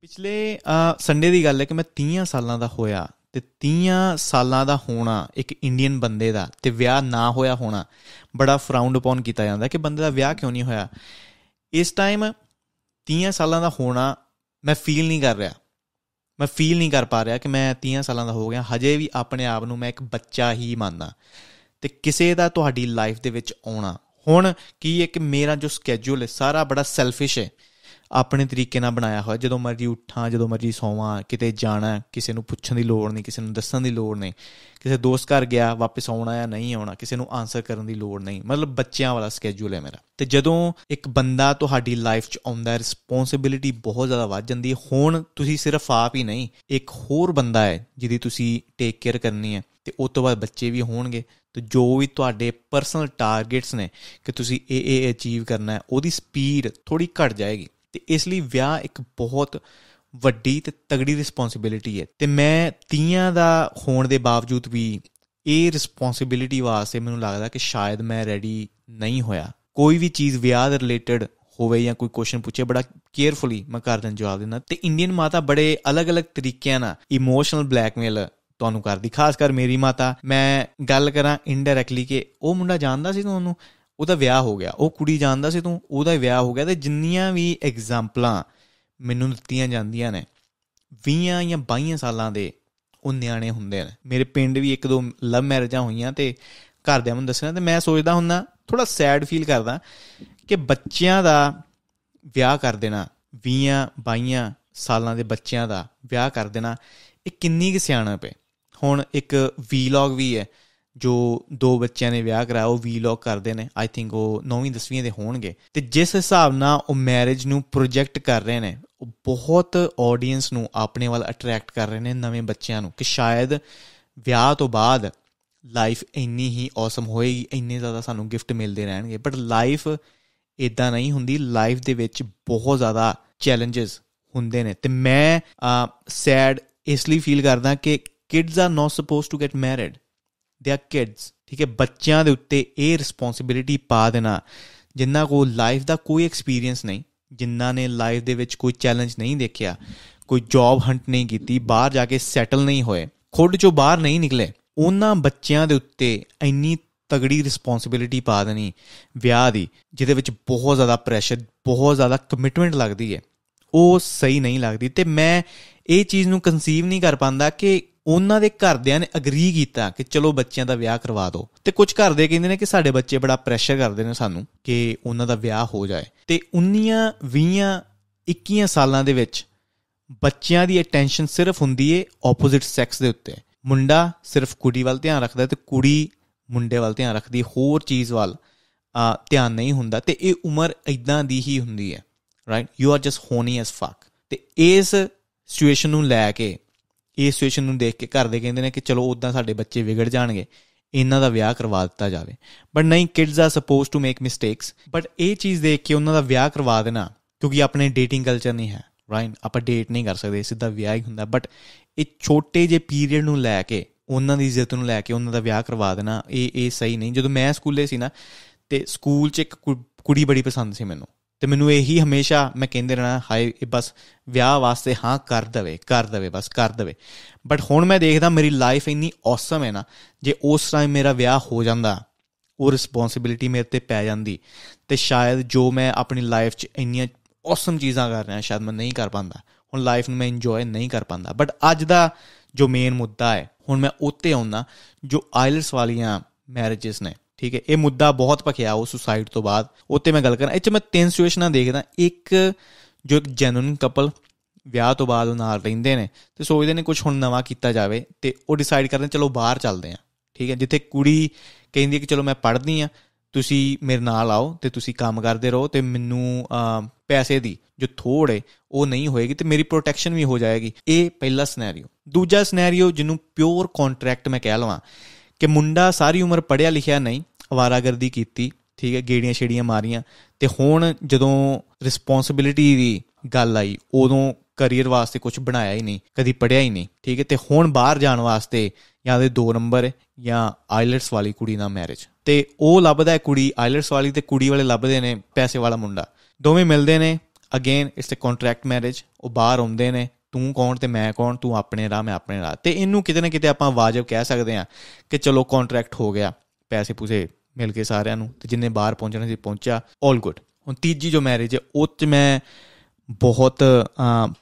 ਪਿਛਲੇ ਸੰਡੇ ਦੀ ਗੱਲ ਹੈ ਕਿ ਮੈਂ 30 ਸਾਲਾਂ ਦਾ ਹੋਇਆ ਤੇ 30 ਸਾਲਾਂ ਦਾ ਹੋਣਾ ਇੱਕ ਇੰਡੀਅਨ ਬੰਦੇ ਦਾ ਤੇ ਵਿਆਹ ਨਾ ਹੋਇਆ ਹੋਣਾ ਬੜਾ ਫਰਾਊਂਡ ਅਪਨ ਕੀਤਾ ਜਾਂਦਾ ਕਿ ਬੰਦੇ ਦਾ ਵਿਆਹ ਕਿਉਂ ਨਹੀਂ ਹੋਇਆ। ਇਸ ਟਾਈਮ 30 ਸਾਲਾਂ ਦਾ ਹੋਣਾ ਮੈਂ ਫੀਲ ਨਹੀਂ ਕਰ ਰਿਹਾ। ਮੈਂ ਫੀਲ ਨਹੀਂ ਕਰ ਪਾ ਰਿਹਾ ਕਿ ਮੈਂ 30 ਸਾਲਾਂ ਦਾ ਹੋ ਗਿਆ। ਹਜੇ ਵੀ ਆਪਣੇ ਆਪ ਨੂੰ ਮੈਂ ਇੱਕ ਬੱਚਾ ਹੀ ਮੰਨਦਾ। ਤੇ ਕਿਸੇ ਦਾ ਤੁਹਾਡੀ ਲਾਈਫ ਦੇ ਵਿੱਚ ਆਉਣਾ। ਹੁਣ ਕੀ ਹੈ ਕਿ ਮੇਰਾ ਜੋ ਸਕੇਜੂਲ ਹੈ, ਸਾਰਾ ਬੜਾ ਸੈਲਫਿਸ਼ ਹੈ। ਆਪਣੇ ਤਰੀਕੇ ਨਾਲ ਬਣਾਇਆ ਹੋਇਆ, ਜਦੋਂ ਮਰਜ਼ੀ ਉੱਠਾਂ, ਜਦੋਂ ਮਰਜ਼ੀ ਸੌਵਾਂ, ਕਿਤੇ ਜਾਣਾ, ਕਿਸੇ ਨੂੰ ਪੁੱਛਣ ਦੀ ਲੋੜ ਨਹੀਂ, ਕਿਸੇ ਨੂੰ ਦੱਸਣ ਦੀ ਲੋੜ ਨਹੀਂ, ਕਿਸੇ ਦੋਸਤ ਘਰ ਗਿਆ, ਵਾਪਸ ਆਉਣਾ ਜਾਂ ਨਹੀਂ ਆਉਣਾ, ਕਿਸੇ ਨੂੰ ਆਨਸਰ ਕਰਨ ਦੀ ਲੋੜ ਨਹੀਂ, ਮਤਲਬ ਬੱਚਿਆਂ ਵਾਲਾ ਸਕੇਜੂਲ ਹੈ ਮੇਰਾ। ਤੇ ਜਦੋਂ ਇੱਕ ਬੰਦਾ ਤੁਹਾਡੀ ਲਾਈਫ 'ਚ ਆਉਂਦਾ ਹੈ ਰਿਸਪੌਂਸਿਬਿਲਿਟੀ ਬਹੁਤ ਜ਼ਿਆਦਾ ਵੱਧ ਜਾਂਦੀ ਹੈ, ਹੁਣ ਤੁਸੀਂ ਸਿਰਫ ਆਪ ਹੀ ਨਹੀਂ, ਇੱਕ ਹੋਰ ਬੰਦਾ ਹੈ ਜਿਹਦੀ ਤੁਸੀਂ ਟੇਕ ਕੇਅਰ ਕਰਨੀ ਹੈ, ਤੇ ਉਸ ਤੋਂ ਬਾਅਦ ਬੱਚੇ ਵੀ ਹੋਣਗੇ, ਤੇ ਜੋ ਵੀ ਤੁਹਾਡੇ ਪਰਸਨਲ ਟਾਰਗੇਟਸ ਨੇ, ਕਿ ਤੁਸੀਂ ਇਹ ਇਹ ਅਚੀਵ ਕਰਨਾ ਹੈ, ਉਹਦੀ ਸਪੀਡ ਥੋੜੀ ਘਟ ਜਾਏਗੀ। ਤੇ ਇਸ ਲਈ ਵਿਆਹ ਇੱਕ ਬਹੁਤ ਵੱਡੀ ਤੇ ਤਗੜੀ ਰਿਸਪੌਂਸਿਬਿਲਿਟੀ ਹੈ। ਤੇ ਮੈਂ ਤੀਆਂ ਦਾ ਹੋਣ ਦੇ ਬਾਵਜੂਦ ਵੀ ਇਹ ਰਿਸਪੌਂਸਿਬਿਲਿਟੀ ਵਾਸਤੇ ਮੈਨੂੰ ਲੱਗਦਾ ਕਿ ਸ਼ਾਇਦ ਮੈਂ ਰੈਡੀ ਨਹੀਂ ਹੋਇਆ। ਕੋਈ ਵੀ ਚੀਜ਼ ਵਿਆਹ ਦੇ ਰਿਲੇਟਡ ਹੋਵੇ ਜਾਂ ਕੋਈ ਕੁਐਸਚਨ ਪੁੱਛੇ, ਬੜਾ ਕੇਅਰਫੁਲੀ ਮੈਂ ਕਰ ਦਿੰਦਾ ਜਵਾਬ ਦਿੰਦਾ। ਤੇ ਇੰਡੀਅਨ ਮਾਤਾ ਬੜੇ ਅਲੱਗ-ਅਲੱਗ ਤਰੀਕਿਆਂ ਨਾਲ ਇਮੋਸ਼ਨਲ ਬਲੈਕਮੇਲ ਤੁਹਾਨੂੰ ਕਰਦੀ, ਖਾਸ ਕਰ ਮੇਰੀ ਮਾਤਾ। ਮੈਂ ਗੱਲ ਕਰਾਂ ਇਨਡਾਇਰੈਕਟਲੀ ਕਿ ਉਹ ਮੁੰਡਾ ਜਾਣਦਾ ਸੀ ਤੁਹਾਨੂੰ? ਉਹਦਾ ਵਿਆਹ ਹੋ ਗਿਆ। ਉਹ ਕੁੜੀ ਜਾਣਦਾ ਸੀ, ਤੂੰ ਉਹਦਾ ਵਿਆਹ ਹੋ ਗਿਆ ਤੇ ਜਿੰਨੀਆਂ ਵੀ ਐਗਜ਼ਾਮਪਲਾਂ ਮੈਨੂੰ ਦਿੱਤੀਆਂ ਜਾਂਦੀਆਂ ਨੇ 20 ਜਾਂ 22 ਸਾਲਾਂ ਦੇ ਉਹ ਨਿਆਣੇ ਹੁੰਦੇ ਨੇ। ਮੇਰੇ ਪਿੰਡ ਵੀ ਇੱਕ ਦੋ ਲਵ ਮੈਰਿਜਾਂ ਹੋਈਆਂ ਤੇ ਘਰਦਿਆਂ ਨੂੰ ਦੱਸਣਾ ਤੇ ਮੈਂ ਸੋਚਦਾ ਹੁੰਦਾ ਥੋੜਾ ਸੈਡ ਫੀਲ ਕਰਦਾ ਕਿ ਬੱਚਿਆਂ ਦਾ ਵਿਆਹ ਕਰ ਦੇਣਾ 20 22 ਸਾਲਾਂ ਦੇ ਬੱਚਿਆਂ ਦਾ ਵਿਆਹ ਕਰ ਦੇਣਾ, ਇਹ ਕਿੰਨੀ ਕਿ ਸਿਆਣਪ ਹੈ। ਹੁਣ ਇੱਕ ਵੀਲੌਗ ਵੀ ਹੈ ਜੋ ਦੋ ਬੱਚਿਆਂ ਨੇ ਵਿਆਹ ਕਰਾਇਆ, ਉਹ ਵੀਲੌਗ ਕਰਦੇ ਨੇ। ਆਈ ਥਿੰਕ ਉਹ 9ਵੀਂ 10ਵੀਂ ਦੇ ਹੋਣਗੇ। ਤੇ ਜਿਸ ਹਿਸਾਬ ਨਾਲ ਉਹ ਮੈਰਿਜ ਨੂੰ ਪ੍ਰੋਜੈਕਟ ਕਰ ਰਹੇ ਨੇ, ਉਹ ਬਹੁਤ ਆਡੀਅנס ਨੂੰ ਆਪਣੇ ਵੱਲ ਅਟਰੈਕਟ ਕਰ ਰਹੇ ਨੇ ਨਵੇਂ ਬੱਚਿਆਂ ਨੂੰ ਕਿ ਸ਼ਾਇਦ ਵਿਆਹ ਤੋਂ ਬਾਅਦ ਲਾਈਫ ਇੰਨੀ ਹੀ ਔਸਮ ਹੋਏਗੀ, ਇੰਨੇ ਜ਼ਿਆਦਾ ਸਾਨੂੰ ਗਿਫਟ ਮਿਲਦੇ ਰਹਿਣਗੇ। ਬਟ ਲਾਈਫ ਇਦਾਂ ਨਹੀਂ ਹੁੰਦੀ। ਲਾਈਫ ਦੇ ਵਿੱਚ ਬਹੁਤ ਜ਼ਿਆਦਾ ਚੈਲੰਜਸ ਹੁੰਦੇ ਨੇ। ਤੇ ਮੈਂ ਸੈਡ ਇਸ ਲਈ ਫੀਲ ਕਰਦਾ ਕਿ kids are not supposed to get married they are kids ਠੀਕ ਹੈ ਬੱਚਿਆਂ ਦੇ ਉੱਤੇ ਇਹ ਰਿਸਪੌਂਸਿਬਿਲਿਟੀ ਪਾ ਦੇਣਾ ਜਿੰਨਾ ਕੋ ਲਾਈਫ ਦਾ ਕੋਈ ਐਕਸਪੀਰੀਅੰਸ ਨਹੀਂ ਜਿਨ੍ਹਾਂ ਨੇ ਲਾਈਫ ਦੇ ਵਿੱਚ ਕੋਈ ਚੈਲੰਜ ਨਹੀਂ ਦੇਖਿਆ ਕੋਈ ਜੌਬ ਹੰਟ ਨਹੀਂ ਕੀਤੀ ਬਾਹਰ ਜਾ ਕੇ ਸੈਟਲ ਨਹੀਂ ਹੋਏ ਖੁਦ ਚੋਂ ਬਾਹਰ ਨਹੀਂ ਨਿਕਲੇ ਉਹਨਾਂ ਬੱਚਿਆਂ ਦੇ ਉੱਤੇ ਇੰਨੀ ਤਗੜੀ ਰਿਸਪੌਂਸਿਬਿਲਿਟੀ ਪਾ ਦੇਣੀ ਵਿਆਹ ਦੀ ਜਿਹਦੇ ਵਿੱਚ ਬਹੁਤ ਜ਼ਿਆਦਾ ਪ੍ਰੈਸ਼ਰ ਬਹੁਤ ਜ਼ਿਆਦਾ ਕਮਿਟਮੈਂਟ ਲੱਗਦੀ ਹੈ ਉਹ ਸਹੀ ਨਹੀਂ ਲੱਗਦੀ ਤੇ ਮੈਂ ਇਹ ਚੀਜ਼ ਨੂੰ ਕਨਸੀਵ ਨਹੀਂ ਕਰ ਪਾਉਂਦਾ ਕਿ ਉਹਨਾਂ ਦੇ ਘਰਦਿਆਂ ਨੇ ਅਗਰੀ ਕੀਤਾ ਕਿ ਚਲੋ ਬੱਚਿਆਂ ਦਾ ਵਿਆਹ ਕਰਵਾ ਦਿਓ। ਤੇ ਕੁਝ ਘਰ ਦੇ ਕਹਿੰਦੇ ਨੇ ਕਿ ਸਾਡੇ ਬੱਚੇ ਬੜਾ ਪ੍ਰੈਸ਼ਰ ਕਰਦੇ ਨੇ ਸਾਨੂੰ ਕਿ ਉਹਨਾਂ ਦਾ ਵਿਆਹ ਹੋ ਜਾਏ। ਤੇ 19 20 21 ਸਾਲਾਂ ਦੇ ਵਿੱਚ ਬੱਚਿਆਂ ਦੀ ਅਟੈਂਸ਼ਨ ਸਿਰਫ ਹੁੰਦੀ ਏ ਆਪੋਜ਼ਿਟ ਸੈਕਸ ਦੇ ਉੱਤੇ। ਮੁੰਡਾ ਸਿਰਫ ਕੁੜੀ ਵੱਲ ਧਿਆਨ ਰੱਖਦਾ ਤੇ ਕੁੜੀ ਮੁੰਡੇ ਵੱਲ ਧਿਆਨ ਰੱਖਦੀ, ਹੋਰ ਚੀਜ਼ ਵੱਲ ਧਿਆਨ ਨਹੀਂ ਹੁੰਦਾ ਤੇ ਇਹ ਉਮਰ ਇਦਾਂ ਦੀ ਹੀ ਹੁੰਦੀ ਹੈ। Right you are just horny as fuck ਤੇ ਇਸ ਸਿਚੁਏਸ਼ਨ ਨੂੰ ਲੈ ਕੇ ਇਸ ਸਿਚੁਏਸ਼ਨ ਨੂੰ ਦੇਖ ਕੇ ਘਰ ਦੇ ਕਹਿੰਦੇ ਨੇ ਕਿ ਚਲੋ ਉਦਾਂ ਸਾਡੇ ਬੱਚੇ ਵਿਗੜ ਜਾਣਗੇ, ਇਹਨਾਂ ਦਾ ਵਿਆਹ ਕਰਵਾ ਦਿੱਤਾ ਜਾਵੇ। ਬਟ ਨਹੀਂ kids are supposed to make mistakes but ਇਹ ਚੀਜ਼ ਦੇਖ ਕੇ ਉਹਨਾਂ ਦਾ ਵਿਆਹ ਕਰਵਾ ਦੇਣਾ, ਕਿਉਂਕਿ ਆਪਣੇ ਡੇਟਿੰਗ ਕਲਚਰ ਨਹੀਂ ਹੈ ਰਾਈਟ ਆਪਾਂ ਡੇਟ ਨਹੀਂ ਕਰ ਸਕਦੇ ਸਿੱਧਾ ਵਿਆਹ ਹੀ ਹੁੰਦਾ। ਬਟ ਇਹ ਛੋਟੇ ਜੇ ਪੀਰੀਅਡ ਨੂੰ ਲੈ ਕੇ, ਉਹਨਾਂ ਦੀ ਇੱਜ਼ਤ ਨੂੰ ਲੈ ਕੇ ਉਹਨਾਂ ਦਾ ਵਿਆਹ ਕਰਵਾ ਦੇਣਾ, ਇਹ ਇਹ ਸਹੀ ਨਹੀਂ। ਜਦੋਂ ਮੈਂ ਸਕੂਲੇ ਸੀ ਨਾ, ਤੇ ਸਕੂਲ 'ਚ ਇੱਕ ਕੁੜੀ ਬੜੀ ਪਸੰਦ ਸੀ ਮੈਨੂੰ। ਤੇ ਮੈਨੂੰ ਇਹੀ ਹਮੇਸ਼ਾ ਮੈਂ ਕਹਿੰਦੇ ਰਹਿਣਾ, ਹਾਏ, ਇਹ ਬਸ ਵਿਆਹ ਵਾਸਤੇ ਹਾਂ, ਕਰ ਦਵੇ ਕਰ ਦਵੇ, ਬਸ ਕਰ ਦਵੇ। ਬਟ ਹੁਣ ਮੈਂ ਦੇਖਦਾ ਮੇਰੀ ਲਾਈਫ ਇੰਨੀ ਔਸਮ ਹੈ ਨਾ, ਜੇ ਉਸ ਟਾਈਮ ਮੇਰਾ ਵਿਆਹ ਹੋ ਜਾਂਦਾ, ਉਹ ਰਿਸਪੌਂਸਿਬਿਲਟੀ ਮੇਰੇ ਤੇ ਪੈ ਜਾਂਦੀ, ਤੇ ਸ਼ਾਇਦ ਜੋ ਮੈਂ ਆਪਣੀ ਲਾਈਫ 'ਚ ਇੰਨੀਆਂ ਔਸਮ ਚੀਜ਼ਾਂ ਕਰ ਰਿਹਾ, ਸ਼ਾਇਦ ਮੈਂ ਨਹੀਂ ਕਰ ਪਾਂਦਾ ਹੁਣ ਲਾਈਫ ਨੂੰ ਮੈਂ ਇੰਜੋਏ ਨਹੀਂ ਕਰ ਪਾਂਦਾ ਬਟ ਅੱਜ ਦਾ ਜੋ ਮੇਨ ਮੁੱਦਾ ਹੈ, ਹੁਣ ਮੈਂ ਉੱਤੇ ਆਉਣਾ ਜੋ ਆਇਲਸ ਵਾਲੀਆਂ ਮੈਰਿਜਸ ਨੇ ਠੀਕ ਹੈ, ਇਹ ਮੁੱਦਾ ਬਹੁਤ ਭਖਿਆ ਉਹ ਸੁਸਾਈਡ ਤੋਂ ਬਾਅਦ। ਉੱਤੇ ਮੈਂ ਗੱਲ ਕਰਾਂ, ਇਹ ਚ ਮੈਂ ਤਿੰਨ ਸਿਚੁਏਸ਼ਨਾਂ ਦੇਖਦਾ, ਇੱਕ ਜੋ ਇੱਕ ਜੈਨੂਇਨ ਕਪਲ ਵਿਆਹ ਤੋਂ ਬਾਅਦ ਉਹ ਨਾਲ ਰਹਿੰਦੇ ਨੇ, ਤੇ ਸੋਚਦੇ ਨੇ ਕੁਝ ਹੁਣ ਨਵਾਂ ਕੀਤਾ ਜਾਵੇ, ਤੇ ਉਹ ਡਿਸਾਈਡ ਕਰਦੇ ਚਲੋ ਬਾਹਰ ਚੱਲਦੇ ਆ ਠੀਕ ਹੈ, ਜਿੱਥੇ ਕੁੜੀ ਕਹਿੰਦੀ ਹੈ ਕਿ ਚਲੋ ਮੈਂ ਪੜ੍ਹਦੀ ਆ ਤੁਸੀਂ ਮੇਰੇ ਨਾਲ ਆਓ ਤੇ ਤੁਸੀਂ ਕੰਮ ਕਰਦੇ ਰਹੋ ਤੇ ਮੈਨੂੰ ਪੈਸੇ ਦੀ ਜੋ ਥੋੜ ਹੈ, ਉਹ ਨਹੀਂ ਹੋਏਗੀ ਤੇ ਮੇਰੀ ਪ੍ਰੋਟੈਕਸ਼ਨ ਵੀ ਹੋ ਜਾਏਗੀ। ਇਹ ਪਹਿਲਾ ਸਿਨੈਰੀਓ ਦੂਜਾ ਸਿਨੈਰੀਓ ਜਿਹਨੂੰ ਪਿਓਰ ਕੰਟਰੈਕਟ ਮੈਂ ਕਹਿ ਲਵਾਂ, ਕਿ ਮੁੰਡਾ ਸਾਰੀ ਉਮਰ ਪੜਿਆ ਲਿਖਿਆ ਨਹੀਂ ਅਵਾਰਾਗਰਦੀ ਕੀਤੀ, ਠੀਕ ਹੈ, ਗੇੜੀਆਂ ਛੇੜੀਆਂ ਮਾਰੀਆਂ। ਤੇ ਹੁਣ ਜਦੋਂ ਰਿਸਪੌਂਸਿਬਿਲਿਟੀ ਦੀ ਗੱਲ ਆਈ, ਉਦੋਂ ਕੈਰੀਅਰ ਵਾਸਤੇ ਕੁਝ ਬਣਾਇਆ ਹੀ ਨਹੀਂ, ਕਦੀ ਪੜਿਆ ਹੀ ਨਹੀਂ, ਠੀਕ ਹੈ। ਤੇ ਹੁਣ ਬਾਹਰ ਜਾਣ ਵਾਸਤੇ ਜਾਂ ਦੇ 2 ਨੰਬਰ ਜਾਂ ਆਈਲਟਸ ਵਾਲੀ ਕੁੜੀ ਨਾਲ ਮੈਰਿਜ ਤੇ ਉਹ ਲੱਭਦਾ ਹੈ ਕੁੜੀ ਆਈਲਟਸ ਵਾਲੀ ਤੇ ਕੁੜੀ ਵਾਲੇ ਲੱਭਦੇ ਨੇ ਪੈਸੇ ਵਾਲਾ ਮੁੰਡਾ। ਦੋਵੇਂ ਮਿਲਦੇ ਨੇ again it's a contract marriage ਉਹ ਬਾਹਰ ਆਉਂਦੇ ਨੇ, ਤੂੰ ਕੌਣ ਤੇ ਮੈਂ ਕੌਣ, ਤੂੰ ਆਪਣੇ ਰਾਹ, ਮੈਂ ਆਪਣੇ ਰਾਹ। ਤੇ ਇਹਨੂੰ ਕਿਤੇ ਨਾ ਕਿਤੇ ਆਪਾਂ ਵਾਜਬ ਕਹਿ ਸਕਦੇ ਆ ਕਿ ਚਲੋ ਕੰਟਰੈਕਟ ਹੋ ਗਿਆ, ਪੈਸੇ ਪੂਸੇ ਮਿਲ ਕੇ ਸਾਰਿਆਂ ਨੂੰ ਤੇ ਜਿੰਨੇ ਬਾਹਰ ਪਹੁੰਚਣਾ ਸੀ ਪਹੁੰਚਿਆ 올 ਗੁੱਡ ਹੁਣ ਤੀਜੀ ਜੋ ਮੈਰਿਜ ਹੈ, ਉਹ ਚ ਮੈਂ ਬਹੁਤ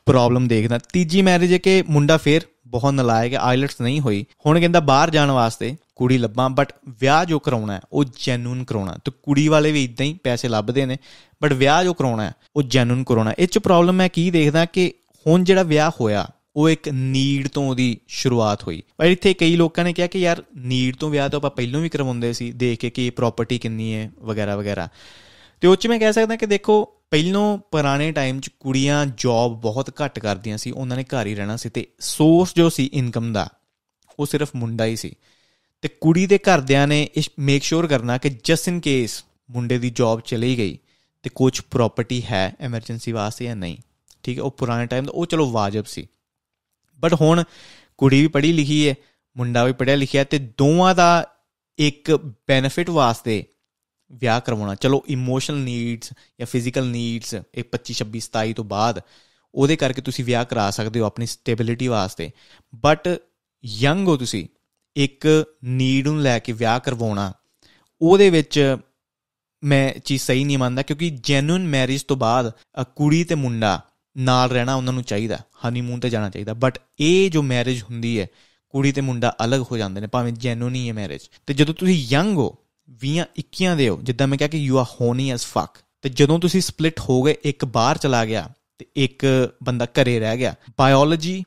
ਪ੍ਰੋਬਲਮ ਦੇਖਦਾ। ਤੀਜੀ ਮੈਰਿਜ ਹੈ ਕਿ ਮੁੰਡਾ ਫੇਰ ਬਹੁਤ ਨਲਾਇਕ ਹੈ ਆਈਲਟਸ ਨਹੀਂ ਹੋਈ। ਹੁਣ ਕਹਿੰਦਾ ਬਾਹਰ ਜਾਣ ਵਾਸਤੇ ਕੁੜੀ ਲੱਭਾਂ ਬਟ ਵਿਆਹ ਜੋ ਕਰਾਉਣਾ ਹੈ, ਉਹ ਜੈਨੂਨ ਕਰਾਉਣਾ ਤੇ ਕੁੜੀ ਵਾਲੇ ਵੀ ਇਦਾਂ ਹੀ ਪੈਸੇ ਲੱਭਦੇ ਨੇ ਬਟ ਵਿਆਹ ਜੋ ਕਰਾਉਣਾ ਹੈ, ਉਹ ਜੈਨੂਨ ਕਰਾਉਣਾ ਇਹ ਚ ਪ੍ਰੋਬਲਮ ਮੈਂ ਕੀ ਦੇਖਦਾ ਕਿ ਹੁਣ ਜਿਹੜਾ ਵਿਆਹ ਹੋਇਆ ਉਹ ਇੱਕ ਨੀਡ ਤੋਂ ਉਹਦੀ ਸ਼ੁਰੂਆਤ ਹੋਈ। ਪਰ ਇੱਥੇ ਕਈ ਲੋਕਾਂ ਨੇ ਕਿਹਾ ਕਿ ਯਾਰ, ਨੀਡ ਤੋਂ ਵਿਆਹ ਤਾਂ ਆਪਾਂ ਪਹਿਲਾਂ ਵੀ ਕਰਵਾਉਂਦੇ ਸੀ, ਦੇਖ ਕੇ ਕਿ ਪ੍ਰਾਪਰਟੀ ਕਿੰਨੀ ਹੈ, ਵਗੈਰਾ ਵਗੈਰਾ। ਤੇ ਉਹ ਚ ਮੈਂ ਕਹਿ ਸਕਦਾ ਕਿ ਦੇਖੋ, ਪਹਿਲੋਂ ਪੁਰਾਣੇ ਟਾਈਮ 'ਚ ਕੁੜੀਆਂ ਜੌਬ ਬਹੁਤ ਘੱਟ ਕਰਦੀਆਂ ਸੀ, ਉਹਨਾਂ ਨੇ ਘਰ ਹੀ ਰਹਿਣਾ ਸੀ ਤੇ ਸੋਰਸ ਜੋ ਸੀ ਇਨਕਮ ਦਾ, ਉਹ ਸਿਰਫ ਮੁੰਡਾ ਹੀ ਸੀ। ਤੇ ਕੁੜੀ ਦੇ ਘਰਦਿਆਂ ਨੇ ਇਸ ਮੇਕ ਸ਼ੋਰ ਕਰਨਾ ਕਿ ਜਸਟ ਇਨ ਕੇਸ ਮੁੰਡੇ ਦੀ ਜੌਬ ਚਲੀ ਗਈ ਤੇ ਕੁਝ ਪ੍ਰਾਪਰਟੀ ਹੈ ਐਮਰਜੈਂਸੀ ਵਾਸਤੇ ਜਾਂ ਨਹੀਂ। ਠੀਕ ਹੈ, ਉਹ ਪੁਰਾਣੇ ਟਾਈਮ ਦਾ, ਉਹ ਚਲੋ ਵਾਜਬ ਸੀ। ਬਟ ਹੁਣ ਕੁੜੀ ਵੀ ਪੜ੍ਹੀ ਲਿਖੀ ਹੈ ਮੁੰਡਾ ਵੀ ਪੜ੍ਹਿਆ ਲਿਖਿਆ, ਤੇ ਦੋਵਾਂ ਦਾ ਇੱਕ ਬੈਨੀਫਿਟ ਵਾਸਤੇ ਵਿਆਹ ਕਰਵਾਉਣਾ। ਚਲੋ ਇਮੋਸ਼ਨਲ ਨੀਡਸ ਜਾਂ ਫਿਜ਼ੀਕਲ ਨੀਡਸ ਇਹ 25 26 27 ਤੋਂ ਬਾਅਦ, ਉਹਦੇ ਕਰਕੇ ਤੁਸੀਂ ਵਿਆਹ ਕਰਾ ਸਕਦੇ ਹੋ ਆਪਣੀ ਸਟੇਬਿਲਿਟੀ ਵਾਸਤੇ। ਬਟ ਯੰਗ ਹੋ ਤੁਸੀਂ, ਇੱਕ ਨੀਡ ਨੂੰ ਲੈ ਕੇ ਵਿਆਹ ਕਰਵਾਉਣਾ, ਉਹਦੇ ਵਿੱਚ ਮੈਂ ਚੀਜ਼ ਸਹੀ ਨਹੀਂ ਮੰਨਦਾ, ਕਿਉਂਕਿ ਜੈਨੂਇਨ ਮੈਰਿਜ ਤੋਂ ਬਾਅਦ ਕੁੜੀ ਤੇ ਮੁੰਡਾ ਨਾਲ ਰਹਿਣਾ ਉਹਨਾਂ ਨੂੰ ਚਾਹੀਦਾ ਹਨੀਮੂਨ ਤੇ ਜਾਣਾ ਚਾਹੀਦਾ। ਬਟ ਇਹ ਜੋ ਮੈਰਿਜ ਹੁੰਦੀ ਹੈ, ਕੁੜੀ ਤੇ ਮੁੰਡਾ ਅਲੱਗ ਹੋ ਜਾਂਦੇ ਨੇ, ਭਾਵੇਂ ਜੈਨੂਇਨ ਹੀ ਹੈ ਮੈਰਿਜ ਤੇ ਜਦੋਂ ਤੁਸੀਂ ਯੰਗ ਹੋ 20 21 ਦੇ ਹੋ, ਜਿੱਦਾਂ ਮੈਂ ਕਿਹਾ ਕਿ you are horny as fuck ਤੇ ਜਦੋਂ ਤੁਸੀਂ ਸਪਲਿਟ ਹੋ ਗਏ, ਇੱਕ ਬਾਹਰ ਚਲਾ ਗਿਆ, ਤੇ ਇੱਕ ਬੰਦਾ ਘਰੇ ਰਹਿ ਗਿਆ ਬਾਇਓਲੋਜੀ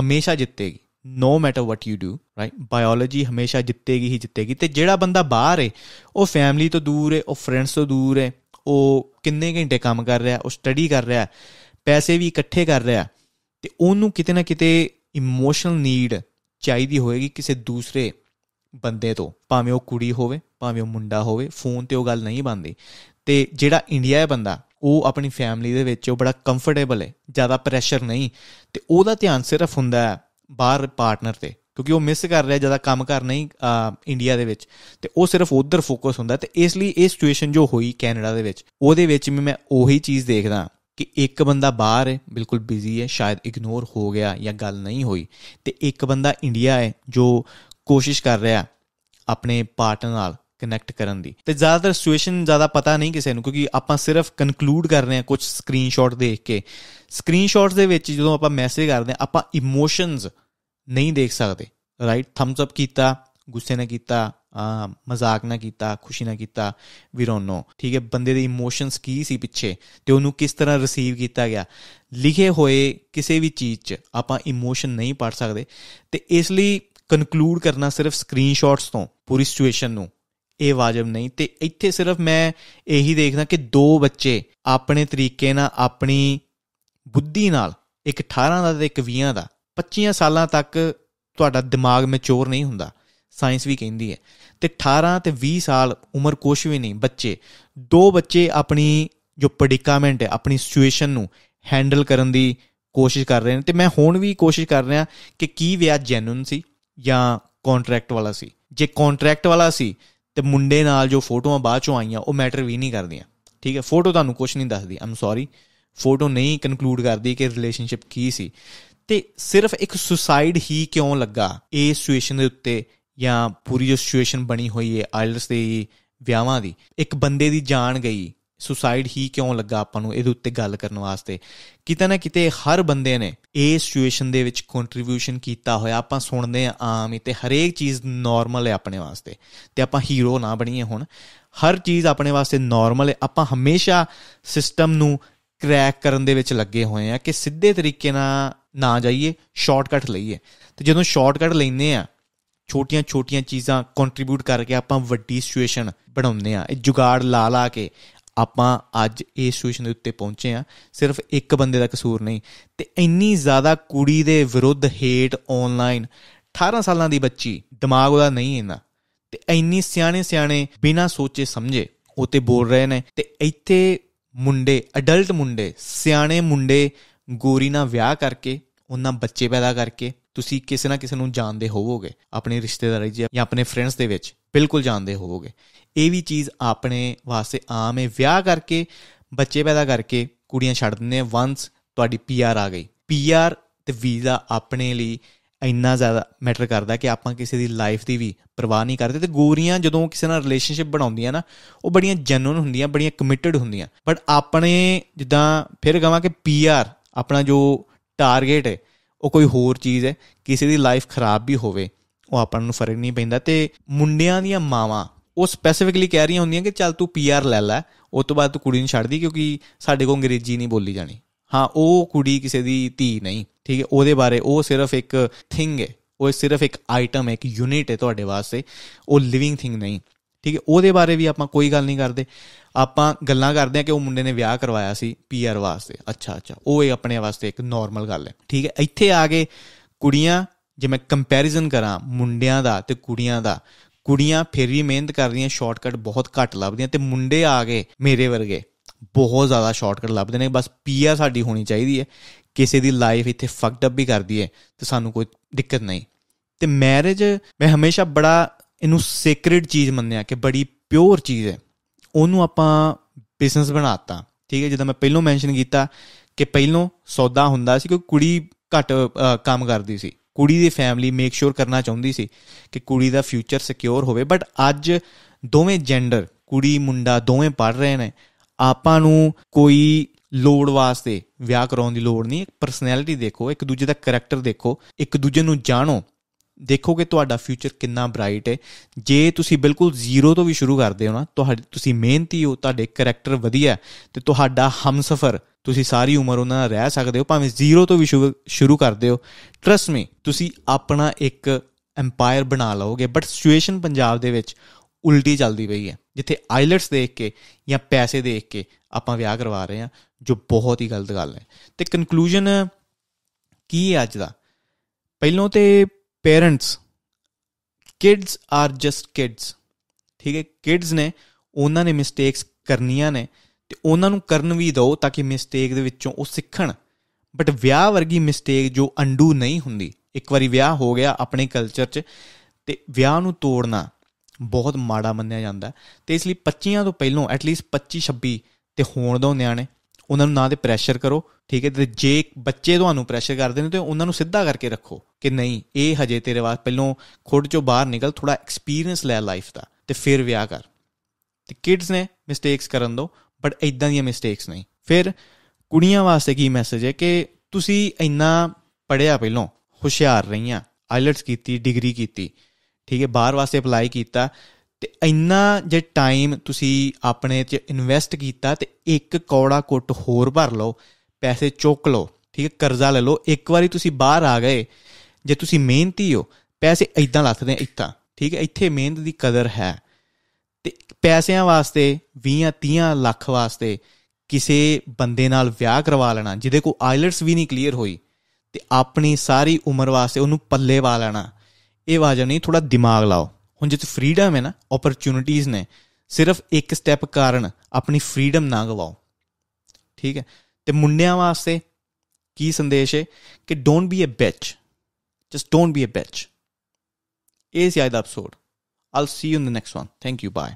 ਹਮੇਸ਼ਾ ਜਿੱਤੇਗੀ। No matter what you do right biology ਹਮੇਸ਼ਾ ਜਿੱਤੇਗੀ ਹੀ ਜਿੱਤੇਗੀ। ਤੇ ਜਿਹੜਾ ਬੰਦਾ ਬਾਹਰ ਹੈ ਉਹ ਫੈਮਿਲੀ ਤੋਂ ਦੂਰ ਹੈ ਉਹ ਫਰੈਂਡਸ ਤੋਂ ਦੂਰ ਹੈ ਉਹ ਕਿੰਨੇ ਘੰਟੇ ਕੰਮ ਕਰ ਰਿਹਾ, ਉਹ ਸਟੱਡੀ ਕਰ ਰਿਹਾ ਪੈਸੇ ਵੀ ਇਕੱਠੇ ਕਰ ਰਿਹਾ, ਤੇ ਉਹਨੂੰ ਕਿਤੇ ਨਾ ਕਿਤੇ ਇਮੋਸ਼ਨਲ ਨੀਡ ਚਾਹੀਦੀ ਹੋਏਗੀ ਕਿਸੇ ਦੂਸਰੇ ਬੰਦੇ ਤੋਂ, ਭਾਵੇਂ ਉਹ ਕੁੜੀ ਹੋਵੇ, ਭਾਵੇਂ ਉਹ ਮੁੰਡਾ ਹੋਵੇ, ਫੋਨ ਤੇ ਉਹ ਗੱਲ ਨਹੀਂ ਬੰਦੀ ਤੇ ਜਿਹੜਾ ਇੰਡੀਆ ਹੈ ਬੰਦਾ, ਉਹ ਆਪਣੀ ਫੈਮਿਲੀ ਦੇ ਵਿੱਚ, ਉਹ ਬੜਾ ਕੰਫਰਟੇਬਲ ਹੈ, ਜ਼ਿਆਦਾ ਪ੍ਰੈਸ਼ਰ ਨਹੀਂ, ਤੇ ਉਹਦਾ ਧਿਆਨ ਸਿਰਫ ਹੁੰਦਾ ਹੈ ਬਾਹਰ ਪਾਰਟਨਰ ਤੇ, ਕਿਉਂਕਿ ਉਹ ਮਿਸ ਕਰ ਰਿਹਾ, ਜ਼ਿਆਦਾ ਕੰਮ ਕਰ ਨਹੀਂ ਇੰਡੀਆ ਦੇ ਵਿੱਚ। ਤੇ ਉਹ ਸਿਰਫ ਉਧਰ ਫੋਕਸ ਹੁੰਦਾ, ਤੇ ਇਸ ਲਈ ਇਹ ਸਿਚੁਏਸ਼ਨ ਜੋ ਹੋਈ ਕੈਨੇਡਾ ਦੇ ਵਿੱਚ, ਉਹਦੇ ਵਿੱਚ ਵੀ ਮੈਂ ਉਹੀ ਚੀਜ਼ ਦੇਖਦਾ। ਕਿ ਇੱਕ ਬੰਦਾ ਬਾਹਰ ਹੈ, ਬਿਲਕੁਲ ਬਿਜ਼ੀ ਹੈ, ਸ਼ਾਇਦ ਇਗਨੋਰ ਹੋ ਗਿਆ ਜਾਂ ਗੱਲ ਨਹੀਂ ਹੋਈ, ਤੇ ਇੱਕ ਬੰਦਾ ਇੰਡੀਆ ਹੈ ਜੋ ਕੋਸ਼ਿਸ਼ ਕਰ ਰਿਹਾ ਆਪਣੇ ਪਾਰਟਨਰ ਨਾਲ ਕਨੈਕਟ ਕਰਨ ਦੀ। ਤੇ ਜ਼ਿਆਦਾਤਰ ਸਿਚੁਏਸ਼ਨ ਜ਼ਿਆਦਾ ਪਤਾ ਨਹੀਂ ਕਿਸੇ ਨੂੰ, ਕਿਉਂਕਿ ਆਪਾਂ ਸਿਰਫ ਕਨਕਲੂਡ ਕਰ ਰਹੇ ਹਾਂ ਕੁਝ ਸਕਰੀਨਸ਼ਾਟ ਦੇਖ ਕੇ। ਸਕਰੀਨਸ਼ਾਟਸ ਦੇ ਵਿੱਚ ਜਦੋਂ ਆਪਾਂ ਮੈਸੇਜ ਕਰਦੇ ਹਾਂ, ਆਪਾਂ ਇਮੋਸ਼ਨਸ ਨਹੀਂ ਦੇਖ ਸਕਦੇ ਰਾਈਟ ਥੰਬਸ ਅਪ ਕੀਤਾ, ਗੁੱਸੇ ਨਾਲ ਕੀਤਾ ਮਜ਼ਾਕ ਨਾ ਕੀਤਾ, ਖੁਸ਼ੀ ਨਾ ਕੀਤਾ ਵੀ ਡੋਨਟ ਨੋ ਠੀਕ ਹੈ, ਬੰਦੇ ਦੇ ਇਮੋਸ਼ਨਸ ਕੀ ਸੀ ਪਿੱਛੇ ਤੇ ਉਹਨੂੰ ਕਿਸ ਤਰ੍ਹਾਂ ਰਿਸੀਵ ਕੀਤਾ ਗਿਆ? ਲਿਖੇ ਹੋਏ ਕਿਸੇ ਵੀ ਚੀਜ਼ 'ਚ ਆਪਾਂ ਇਮੋਸ਼ਨ ਨਹੀਂ ਪੜ ਸਕਦੇ ਤੇ ਇਸ ਲਈ ਕਨਕਲੂਡ ਕਰਨਾ ਸਿਰਫ ਸਕਰੀਨਸ਼ਾਟਸ ਤੋਂ, ਪੂਰੀ ਸਿਚੁਏਸ਼ਨ ਨੂੰ। ਇਹ ਵਾਜਬ ਨਹੀਂ ਤੇ ਇੱਥੇ ਸਿਰਫ ਮੈਂ ਇਹੀ ਦੇਖਦਾ ਕਿ ਦੋ ਬੱਚੇ ਆਪਣੇ ਤਰੀਕੇ ਨਾਲ, ਆਪਣੀ ਬੁੱਧੀ ਨਾਲ, ਇੱਕ 18 ਦਾ ਤੇ ਇੱਕ 20 ਦਾ 25 ਸਾਲਾਂ ਤੱਕ ਤੁਹਾਡਾ ਦਿਮਾਗ ਮੈਚੁਰ ਨਹੀਂ ਹੁੰਦਾ। ਸਾਇੰਸ ਵੀ ਕਹਿੰਦੀ ਹੈ। ਤੇ 18 ਤੇ 20 ਸਾਲ ਉਮਰ ਕੁਛ ਵੀ ਨਹੀਂ, ਬੱਚੇ। ਦੋ ਬੱਚੇ ਆਪਣੀ ਜੋ ਪ੍ਰੈਡਿਕਾਮੈਂਟ ਹੈ, ਆਪਣੀ ਸਿਚੁਏਸ਼ਨ ਨੂੰ ਹੈਂਡਲ ਕਰਨ ਦੀ ਕੋਸ਼ਿਸ਼ ਕਰ ਰਹੇ ਨੇ। ਤੇ ਮੈਂ ਹੁਣ ਵੀ ਕੋਸ਼ਿਸ਼ ਕਰ ਰਿਹਾ ਕਿ ਕੀ ਵਿਆਹ ਜੈਨੂਨ ਸੀ ਜਾਂ ਕੰਟਰੈਕਟ ਵਾਲਾ ਸੀ। ਜੇ ਕੰਟਰੈਕਟ ਵਾਲਾ ਸੀ, ਤੇ ਮੁੰਡੇ ਨਾਲ ਜੋ ਫੋਟੋਆਂ ਬਾਅਦ ਚੋਂ ਆਈਆਂ, ਉਹ ਮੈਟਰ ਵੀ ਨਹੀਂ ਕਰਦੀਆਂ। ਠੀਕ ਹੈ ਫੋਟੋ ਤੁਹਾਨੂੰ ਕੁਝ ਨਹੀਂ ਦੱਸਦੀ ਆਮ ਸੌਰੀ ਫੋਟੋ ਨਹੀਂ ਕਨਕਲੂਡ ਕਰਦੀ ਕਿ ਰਿਲੇਸ਼ਨਸ਼ਿਪ ਕੀ ਸੀ। ਤੇ ਸਿਰਫ ਇੱਕ ਸੁਸਾਈਡ ਹੀ ਕਿਉਂ ਲੱਗਾ ਇਹ ਸਿਚੁਏਸ਼ਨ ਦੇ ਉੱਤੇ ਜਾਂ ਪੂਰੀ ਜੋ ਸਿਚੁਏਸ਼ਨ ਬਣੀ ਹੋਈ ਹੈ ਆਇਲਸ ਦੇ ਵਿਆਹਾਂ ਦੀ, ਇੱਕ ਬੰਦੇ ਦੀ ਜਾਨ ਗਈ ਸੁਸਾਈਡ ਹੀ ਕਿਉਂ ਲੱਗਾ ਆਪਾਂ ਨੂੰ ਇਹਦੇ ਉੱਤੇ ਗੱਲ ਕਰਨ ਵਾਸਤੇ? ਕਿਤੇ ਨਾ ਕਿਤੇ ਹਰ ਬੰਦੇ ਨੇ ਇਹ ਸਿਚੁਏਸ਼ਨ ਦੇ ਵਿੱਚ ਕੰਟਰੀਬਿਊਸ਼ਨ ਕੀਤਾ ਹੋਇਆ, ਆਪਾਂ ਸੁਣਦੇ ਆ ਆਮ ਹੀ ਤੇ ਹਰੇਕ ਚੀਜ਼ ਨਾਰਮਲ ਹੈ ਆਪਣੇ ਵਾਸਤੇ। ਤੇ ਆਪਾਂ ਹੀਰੋ ਨਾ ਬਣੀਏ ਹੁਣ, ਹਰ ਚੀਜ਼ ਆਪਣੇ ਵਾਸਤੇ ਨਾਰਮਲ ਹੈ, ਆਪਾਂ ਹਮੇਸ਼ਾ ਸਿਸਟਮ ਨੂੰ ਕ੍ਰੈਕ ਕਰਨ ਦੇ ਵਿੱਚ ਲੱਗੇ ਹੋਏ ਆ ਕਿ ਸਿੱਧੇ ਤਰੀਕੇ ਨਾਲ ਨਾ ਜਾਈਏ ਸ਼ਾਰਟਕਟ ਲਈਏ। ਤੇ ਜਦੋਂ ਸ਼ਾਰਟਕਟ ਲੈਨੇ ਆ ਛੋਟੀਆਂ-ਛੋਟੀਆਂ ਚੀਜ਼ਾਂ ਕੰਟਰੀਬਿਊਟ ਕਰਕੇ ਆਪਾਂ ਵੱਡੀ ਸਿਚੁਏਸ਼ਨ ਬਣਾਉਂਦੇ ਆ ਇਹ ਜੁਗਾੜ ਲਾ ਲਾ ਕੇ ਆਪਾਂ ਅੱਜ ਇਸ ਸਿਚੁਏਸ਼ਨ ਦੇ ਉੱਤੇ ਪਹੁੰਚੇ ਆ ਸਿਰਫ ਇੱਕ ਬੰਦੇ ਦਾ ਕਸੂਰ ਨਹੀਂ। ਤੇ ਇੰਨੀ ਜ਼ਿਆਦਾ ਕੁੜੀ ਦੇ ਵਿਰੁੱਧ ਹੇਟ ਆਨਲਾਈਨ 18 ਸਾਲਾਂ ਦੀ ਬੱਚੀ, ਦਿਮਾਗ ਉਹਦਾ ਨਹੀਂ ਇਹਨਾਂ ਤੇ ਇੰਨੀ ਸਿਆਣੇ ਸਿਆਣੇ ਬਿਨਾ ਸੋਚੇ ਸਮਝੇ ਉਹ ਤੇ ਬੋਲ ਰਹੇ ਨੇ। ਤੇ ਇੱਥੇ ਮੁੰਡੇ ਅਡਲਟ ਮੁੰਡੇ, ਸਿਆਣੇ ਮੁੰਡੇ ਗੋਰੀ ਨਾਲ ਵਿਆਹ ਕਰਕੇ ਉਹਨਾਂ ਬੱਚੇ ਪੈਦਾ ਕਰਕੇ ਤੁਸੀਂ ਕਿਸੇ ਨਾ ਕਿਸੇ ਨੂੰ ਜਾਣਦੇ ਹੋਵੋਗੇ, ਆਪਣੇ ਰਿਸ਼ਤੇਦਾਰੀ ਜਾਂ ਆਪਣੇ ਫਰੈਂਡਸ ਦੇ ਵਿੱਚ, ਬਿਲਕੁਲ ਜਾਣਦੇ ਹੋਵੋਗੇ। ਇਹ ਵੀ ਚੀਜ਼ ਆਪਣੇ ਵਾਸਤੇ ਆਮ ਹੈ। ਵਿਆਹ ਕਰਕੇ, ਬੱਚੇ ਪੈਦਾ ਕਰਕੇ ਕੁੜੀਆਂ ਛੱਡ ਦਿੰਦੇ ਵਾਂਸ ਤੁਹਾਡੀ ਪੀਆਰ ਆ ਗਈ। ਪੀਆਰ ਤੇ ਵੀਜ਼ਾ ਆਪਣੇ ਲਈ ਇੰਨਾ ਜ਼ਿਆਦਾ ਮੈਟਰ ਕਰਦਾ ਕਿ ਆਪਾਂ ਕਿਸੇ ਦੀ ਲਾਈਫ ਦੀ ਵੀ ਪਰਵਾਹ ਨਹੀਂ ਕਰਦੇ। ਤੇ ਗੋਰੀਆਂ ਜਦੋਂ ਕਿਸੇ ਨਾਲ ਰਿਲੇਸ਼ਨਸ਼ਿਪ ਬਣਾਉਂਦੀਆਂ ਨਾ, ਉਹ ਬੜੀਆਂ ਜੈਨੂਨ ਹੁੰਦੀਆਂ, ਬੜੀਆਂ ਕਮਿਟਡ ਹੁੰਦੀਆਂ। ਬਟ ਆਪਣੇ ਜਿੱਦਾਂ ਫਿਰ ਕਹਾਂ ਕਿ ਪੀਆਰ ਆਪਣਾ ਜੋ ਟਾਰਗੇਟ ਹੈ, ਉਹ ਕੋਈ ਹੋਰ ਚੀਜ਼ ਹੈ, ਕਿਸੇ ਦੀ ਲਾਈਫ ਖਰਾਬ ਵੀ ਹੋਵੇ, ਉਹ ਆਪਾਂ ਨੂੰ ਫ਼ਰਕ ਨਹੀਂ ਪੈਂਦਾ। ਤੇ ਮੁੰਡਿਆਂ ਦੀਆਂ ਮਾਵਾਂ, ਉਹ ਸਪੈਸੀਫਿਕਲੀ ਕਹਿ ਰਹੀਆਂ ਹੁੰਦੀਆਂ ਕਿ ਚੱਲ ਤੂੰ ਪੀਆਰ ਲੈ ਲੈ ਉਸ ਤੋਂ ਬਾਅਦ ਤੂੰ ਕੁੜੀ ਨੂੰ ਛੱਡ ਦੀ ਕਿਉਂਕਿ ਸਾਡੇ ਕੋਲ ਅੰਗਰੇਜ਼ੀ ਨਹੀਂ ਬੋਲੀ ਜਾਣੀ। ਹਾਂ, ਉਹ ਕੁੜੀ ਕਿਸੇ ਦੀ ਧੀ ਨਹੀਂ, ਠੀਕ ਹੈ, ਉਹਦੇ ਬਾਰੇ ਉਹ ਸਿਰਫ ਇੱਕ ਥਿੰਗ ਹੈ, ਉਹ ਸਿਰਫ ਇੱਕ ਆਈਟਮ ਹੈ, ਇੱਕ ਯੂਨਿਟ ਹੈ ਤੁਹਾਡੇ ਵਾਸਤੇ, ਉਹ ਲਿਵਿੰਗ ਥਿੰਗ ਨਹੀਂ। ਠੀਕ ਹੈ, ਉਹਦੇ ਬਾਰੇ ਵੀ ਆਪਾਂ ਕੋਈ ਗੱਲ ਨਹੀਂ ਕਰਦੇ। ਆਪਾਂ ਗੱਲਾਂ ਕਰਦੇ ਆ ਕਿ ਉਹ ਮੁੰਡੇ ਨੇ ਵਿਆਹ ਕਰਵਾਇਆ ਸੀ ਪੀਆਰ ਵਾਸਤੇ। ਅੱਛਾ ਅੱਛਾ, ਉਹ ਇਹ ਆਪਣੇ ਵਾਸਤੇ ਇੱਕ ਨਾਰਮਲ ਗੱਲ ਹੈ। ਠੀਕ ਹੈ, ਇੱਥੇ ਆ ਕੇ ਕੁੜੀਆਂ, ਜੇ ਮੈਂ ਕੰਪੈਰੀਜ਼ਨ ਕਰਾਂ ਮੁੰਡਿਆਂ ਦਾ ਤੇ ਕੁੜੀਆਂ ਦਾ, ਕੁੜੀਆਂ ਫਿਰ ਵੀ ਮਿਹਨਤ ਕਰਦੀਆਂ ਸ਼ਾਰਟਕਟ ਬਹੁਤ ਘੱਟ ਲੱਭਦੀਆਂ ਤੇ ਮੁੰਡੇ ਆ ਗਏ ਮੇਰੇ ਵਰਗੇ ਬਹੁਤ ਜ਼ਿਆਦਾ ਸ਼ਾਰਟਕਟ ਲੱਭਦੇ ਨੇ। ਬਸ ਪੀਆ ਸਾਡੀ ਹੋਣੀ ਚਾਹੀਦੀ ਹੈ। ਕਿਸੇ ਦੀ ਲਾਈਫ ਇੱਥੇ ਫਕਡ ਅਪ ਵੀ ਕਰਦੀ ਹੈ ਤੇ ਸਾਨੂੰ ਕੋਈ ਦਿੱਕਤ ਨਹੀਂ। ਤੇ ਮੈਰਿਜ ਮੈਂ ਹਮੇਸ਼ਾ ਬੜਾ ਇਹਨੂੰ ਸੇਕ੍ਰੇਡ ਚੀਜ਼ ਮੰਨਿਆ ਕਿ ਬੜੀ ਪਿਓਰ ਚੀਜ਼ ਹੈ। ਉਹਨੂੰ ਆਪਾਂ ਬਿਜ਼ਨਸ ਬਣਾਤਾ, ਠੀਕ ਹੈ, ਜਿੱਦਾਂ ਮੈਂ ਪਹਿਲਾਂ ਮੈਂਸ਼ਨ ਕੀਤਾ ਕਿ ਪਹਿਲਾਂ ਸੌਦਾ ਹੁੰਦਾ ਸੀ ਕਿ ਕੁੜੀ ਘੱਟ ਕੰਮ ਕਰਦੀ ਸੀ। ਕੁੜੀ ਦੀ ਫੈਮਿਲੀ ਮੇਕ ਸ਼ੋਰ ਕਰਨਾ ਚਾਹੁੰਦੀ ਸੀ ਕਿ ਕੁੜੀ ਦਾ ਫਿਊਚਰ ਸਿਕਿਉਰ ਹੋਵੇ। ਬਟ ਅੱਜ ਦੋਵੇਂ ਜੈਂਡਰ ਕੁੜੀ, ਮੁੰਡਾ ਦੋਵੇਂ ਪੜ ਰਹੇ ਨੇ। ਆਪਾਂ ਨੂੰ ਕੋਈ ਲੋੜ ਵਾਸਤੇ ਵਿਆਹ ਕਰਾਉਣ ਦੀ ਲੋੜ ਨਹੀਂ। ਇੱਕ ਪਰਸਨੈਲਿਟੀ ਦੇਖੋ, ਇੱਕ ਦੂਜੇ ਦਾ ਕੈਰੈਕਟਰ ਦੇਖੋ, ਇੱਕ ਦੂਜੇ ਨੂੰ ਜਾਣੋ। ਦੇਖੋ ਕਿ ਤੁਹਾਡਾ ਫਿਊਚਰ ਕਿੰਨਾ ਬ੍ਰਾਈਟ ਹੈ। ਜੇ ਤੁਸੀਂ ਬਿਲਕੁਲ ਜ਼ੀਰੋ ਤੋਂ ਵੀ ਸ਼ੁਰੂ ਕਰਦੇ ਹੋ ਨਾ, ਤੁਹਾਡੀ, ਤੁਸੀਂ ਮਿਹਨਤੀ ਹੋ, ਤੁਹਾਡੇ ਕੈਰੈਕਟਰ ਵਧੀਆ ਤੇ ਤੁਹਾਡਾ ਹਮਸਫਰ, ਤੁਸੀਂ ਸਾਰੀ ਉਮਰ ਉਹਨਾਂ ਨਾਲ ਰਹਿ ਸਕਦੇ ਹੋ, ਭਾਵੇਂ ਜ਼ੀਰੋ ਤੋਂ ਵੀ ਸ਼ੁਰੂ ਕਰਦੇ ਹੋ। ਟਰਸਟ ਮੀ ਤੁਸੀਂ ਆਪਣਾ ਇੱਕ ਐਮਪਾਇਰ ਬਣਾ ਲਓਗੇ ਬਟ ਸਿਚੁਏਸ਼ਨ ਪੰਜਾਬ ਦੇ ਵਿੱਚ ਉਲਟੀ ਚੱਲਦੀ ਪਈ ਹੈ। ਜਿੱਥੇ ਆਈਲੈਟਸ ਦੇਖ ਕੇ ਜਾਂ ਪੈਸੇ ਦੇਖ ਕੇ ਆਪਾਂ ਵਿਆਹ ਕਰਵਾ ਰਹੇ ਹਾਂ, ਜੋ ਬਹੁਤ ਹੀ ਗਲਤ ਗੱਲ ਹੈ। ਤੇ ਕਨਕਲੂਜਨ ਕੀ ਹੈ ਅੱਜ ਦਾ? ਪਹਿਲੋਂ ਤੇ parents kids are just kids ਠੀਕ ਹੈ? ਕਿਡਸ ਨੇ ਉਹਨਾਂ ਨੇ ਮਿਸਟੇਕਸ ਕਰਨੀਆਂ ਨੇ ਤੇ ਉਹਨਾਂ ਨੂੰ ਕਰਨ ਵੀ ਦਿਓ ਤਾਂ ਕਿ ਮਿਸਟੇਕ ਦੇ ਵਿੱਚੋਂ ਉਹ ਸਿੱਖਣ। ਬਟ ਵਿਆਹ ਵਰਗੀ ਮਿਸਟੇਕ ਜੋ ਅੰਡੂ ਨਹੀਂ ਹੁੰਦੀ, ਇੱਕ ਵਾਰੀ ਵਿਆਹ ਹੋ ਗਿਆ ਆਪਣੇ ਕਲਚਰ 'ਚ ਤੇ ਵਿਆਹ ਨੂੰ ਤੋੜਨਾ ਬਹੁਤ ਮਾੜਾ ਮੰਨਿਆ ਜਾਂਦਾ। ਤੇ ਇਸ ਲਈ 25 ਤੋਂ ਪਹਿਲਾਂ ਐਟਲੀਸਟ 25 26 ਤੇ ਹੋਣ ਦੋ ਨਿਆਣੇ। ਉਹਨਾਂ ਨੂੰ ਨਾ ਤੇ ਪ੍ਰੈਸ਼ਰ ਕਰੋ, ਠੀਕ ਹੈ? ਤੇ ਜੇ ਬੱਚੇ ਤੁਹਾਨੂੰ ਪ੍ਰੈਸ਼ਰ ਕਰਦੇ ਨੇ, ਤੇ ਉਹਨਾਂ ਨੂੰ ਸਿੱਧਾ ਕਰਕੇ ਰੱਖੋ ਕਿ ਨਹੀਂ, ਇਹ ਹਜੇ ਤੇਰੇ ਵਾਸ, ਪਹਿਲੋਂ ਖੁੱਡ ਚੋਂ ਬਾਹਰ ਨਿਕਲ ਥੋੜਾ ਐਕਸਪੀਰੀਅੰਸ ਲੈ ਲਾਈਫ ਦਾ ਤੇ ਫਿਰ ਵਿਆਹ ਕਰ। ਤੇ ਕਿਡਸ ਨੇ ਮਿਸਟੇਕਸ ਕਰਨ ਦੋ ਬਟ ਇਦਾਂ ਦੀਆਂ ਮਿਸਟੇਕਸ ਨਹੀਂ। ਫਿਰ ਕੁੜੀਆਂ ਵਾਸਤੇ ਕੀ ਮੈਸੇਜ ਹੈ ਕਿ ਤੁਸੀਂ ਇੰਨਾ ਪੜਿਆ ਪਹਿਲੋਂ, ਹੁਸ਼ਿਆਰ ਰਹੀਆਂ ਆਈਲਟਸ ਕੀਤੀ ਡਿਗਰੀ ਕੀਤੀ, ਠੀਕ ਹੈ? ਬਾਹਰ ਵਾਸਤੇ ਅਪਲਾਈ ਕੀਤਾ ਤੇ ਇੰਨਾ ਜੇ ਟਾਈਮ ਤੁਸੀਂ ਆਪਣੇ 'ਚ ਇਨਵੈਸਟ ਕੀਤਾ ਤੇ ਇੱਕ ਕੌੜਾ ਕੁੱਟ ਹੋਰ ਭਰ ਲਓ, ਪੈਸੇ ਚੁੱਕ ਲਓ, ਠੀਕ ਹੈ, ਕਰਜ਼ਾ ਲੈ ਲਓ, ਇੱਕ ਵਾਰੀ ਤੁਸੀਂ ਬਾਹਰ ਆ ਗਏ, ਜੇ ਤੁਸੀਂ ਮਿਹਨਤੀ ਹੋ, ਪੈਸੇ ਇਦਾਂ ਲੱਥਦੇ ਇੱਥਾਂ ਠੀਕ ਹੈ, ਇੱਥੇ ਮਿਹਨਤ ਦੀ ਕਦਰ ਹੈ। ਤੇ ਪੈਸਿਆਂ ਵਾਸਤੇ 20 30 ਲੱਖ ਵਾਸਤੇ ਕਿਸੇ ਬੰਦੇ ਨਾਲ ਵਿਆਹ ਕਰਵਾ ਲੈਣਾ, ਜਿਹਦੇ ਕੋ ਆਈਲਟਸ ਵੀ ਨਹੀਂ ਕਲੀਅਰ ਹੋਈ, ਤੇ ਆਪਣੀ ਸਾਰੀ ਉਮਰ ਵਾਸਤੇ ਉਹਨੂੰ ਪੱਲੇ ਵਾ ਲੈਣਾ, ਇਹ ਵਾਜਬ ਨਹੀਂ ਥੋੜਾ ਦਿਮਾਗ ਲਾਓ। ਹੁਣ ਜੇ ਤੂੰ ਫਰੀडम ਹੈ ਨਾ ਓਪਰਚ्युनिटीज ਨੇ, ਸਿਰਫ ਇੱਕ ਸਟੈਪ ਕਾਰਨ ਆਪਣੀ ਫਰੀडम ਨਾ ਗਵਾਓ। ਠੀਕ ਹੈ? ਤੇ ਮੁੰਡਿਆਂ ਵਾਸਤੇ ਕੀ ਸੰਦੇਸ਼ ਹੈ? ਕਿ don't be a bitch just don't be a bitch ਇਹ ਸੀ ਅੱਜ ਦਾ episode all see you in the next one thank you bye